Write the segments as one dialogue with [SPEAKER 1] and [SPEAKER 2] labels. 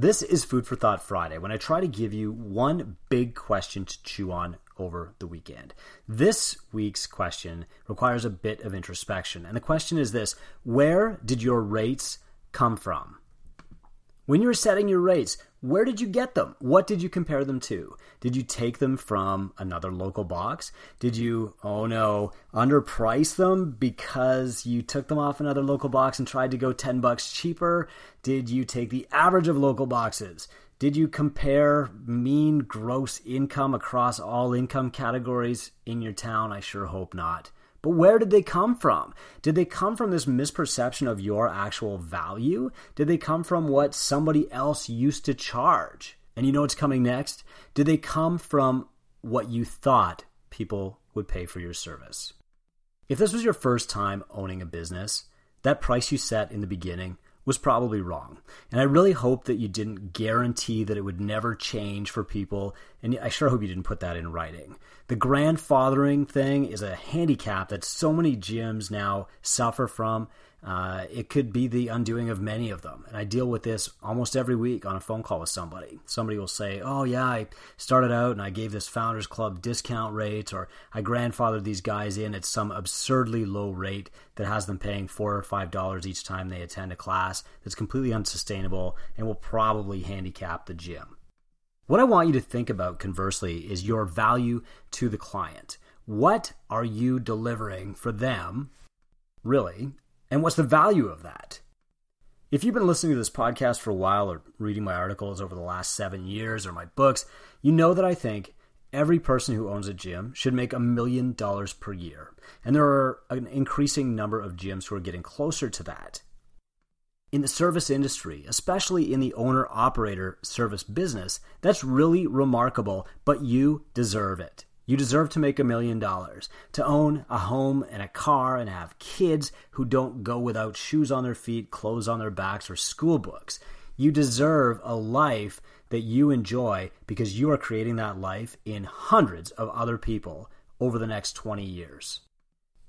[SPEAKER 1] This is Food for Thought Friday when I try to give you one big question to chew on over the weekend. This week's question requires a bit of introspection. And the question is this Where did your rates come from? When you're setting your rates, where did you get them? What did you compare them to? Did you take them from another local box? Did you, oh no, underprice them because you took them off another local box and tried to go 10 bucks cheaper? Did you take the average of local boxes? Did you compare mean gross income across all income categories in your town? I sure hope not. But where did they come from? Did they come from this misperception of your actual value? Did they come from what somebody else used to charge? And you know what's coming next? Did they come from what you thought people would pay for your service? If this was your first time owning a business, that price you set in the beginning was probably wrong. And I really hope that you didn't guarantee that it would never change for people. And I sure hope you didn't put that in writing. The grandfathering thing is a handicap that so many gyms now suffer from. Uh, it could be the undoing of many of them. And I deal with this almost every week on a phone call with somebody. Somebody will say, Oh, yeah, I started out and I gave this Founders Club discount rate, or I grandfathered these guys in at some absurdly low rate that has them paying four or five dollars each time they attend a class that's completely unsustainable and will probably handicap the gym. What I want you to think about, conversely, is your value to the client. What are you delivering for them, really, and what's the value of that? If you've been listening to this podcast for a while or reading my articles over the last seven years or my books, you know that I think every person who owns a gym should make a million dollars per year. And there are an increasing number of gyms who are getting closer to that. In the service industry, especially in the owner operator service business, that's really remarkable, but you deserve it. You deserve to make a million dollars, to own a home and a car and have kids who don't go without shoes on their feet, clothes on their backs, or school books. You deserve a life that you enjoy because you are creating that life in hundreds of other people over the next 20 years.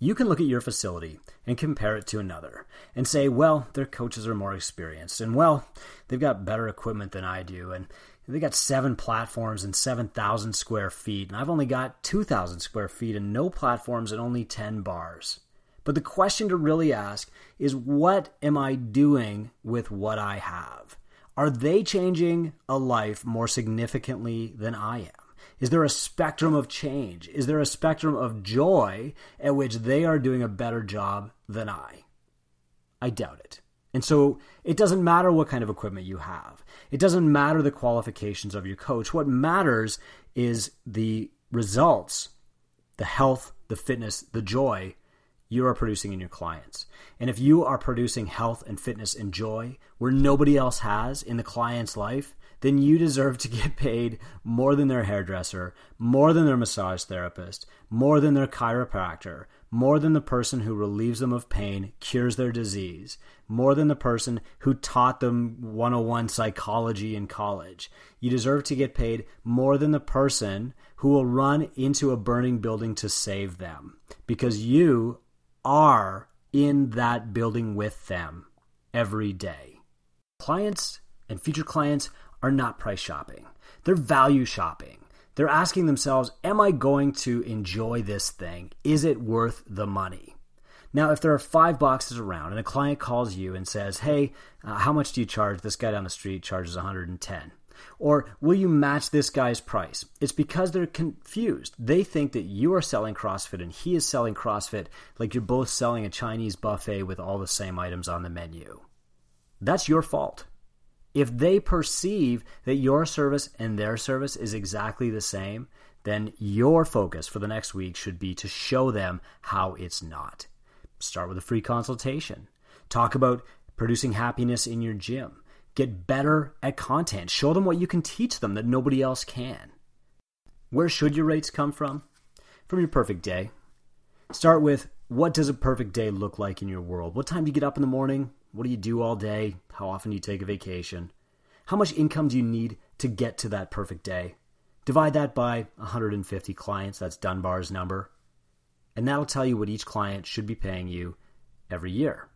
[SPEAKER 1] You can look at your facility and compare it to another and say, well, their coaches are more experienced, and well, they've got better equipment than I do, and they've got seven platforms and 7,000 square feet, and I've only got 2,000 square feet and no platforms and only 10 bars. But the question to really ask is what am I doing with what I have? Are they changing a life more significantly than I am? Is there a spectrum of change? Is there a spectrum of joy at which they are doing a better job than I? I doubt it. And so it doesn't matter what kind of equipment you have. It doesn't matter the qualifications of your coach. What matters is the results, the health, the fitness, the joy you are producing in your clients. And if you are producing health and fitness and joy where nobody else has in the client's life, then you deserve to get paid more than their hairdresser, more than their massage therapist, more than their chiropractor, more than the person who relieves them of pain, cures their disease, more than the person who taught them 101 psychology in college. You deserve to get paid more than the person who will run into a burning building to save them because you are in that building with them every day. Clients and future clients are not price shopping, they're value shopping. They're asking themselves, Am I going to enjoy this thing? Is it worth the money? Now, if there are five boxes around and a client calls you and says, Hey, uh, how much do you charge? This guy down the street charges 110. Or will you match this guy's price? It's because they're confused. They think that you are selling CrossFit and he is selling CrossFit like you're both selling a Chinese buffet with all the same items on the menu. That's your fault. If they perceive that your service and their service is exactly the same, then your focus for the next week should be to show them how it's not. Start with a free consultation. Talk about producing happiness in your gym. Get better at content. Show them what you can teach them that nobody else can. Where should your rates come from? From your perfect day. Start with what does a perfect day look like in your world? What time do you get up in the morning? What do you do all day? How often do you take a vacation? How much income do you need to get to that perfect day? Divide that by 150 clients, that's Dunbar's number, and that'll tell you what each client should be paying you every year.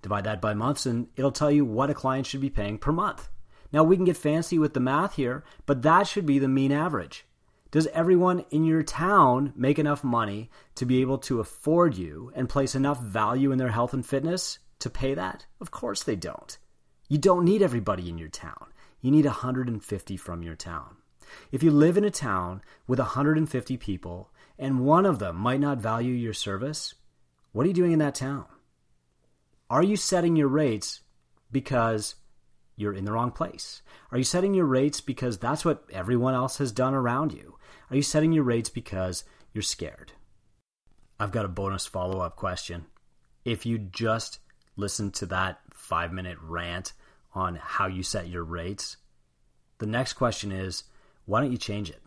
[SPEAKER 1] Divide that by months, and it'll tell you what a client should be paying per month. Now, we can get fancy with the math here, but that should be the mean average. Does everyone in your town make enough money to be able to afford you and place enough value in their health and fitness to pay that? Of course they don't. You don't need everybody in your town. You need 150 from your town. If you live in a town with 150 people and one of them might not value your service, what are you doing in that town? Are you setting your rates because you're in the wrong place? Are you setting your rates because that's what everyone else has done around you? Are you setting your rates because you're scared? I've got a bonus follow up question. If you just listened to that five minute rant on how you set your rates, the next question is why don't you change it?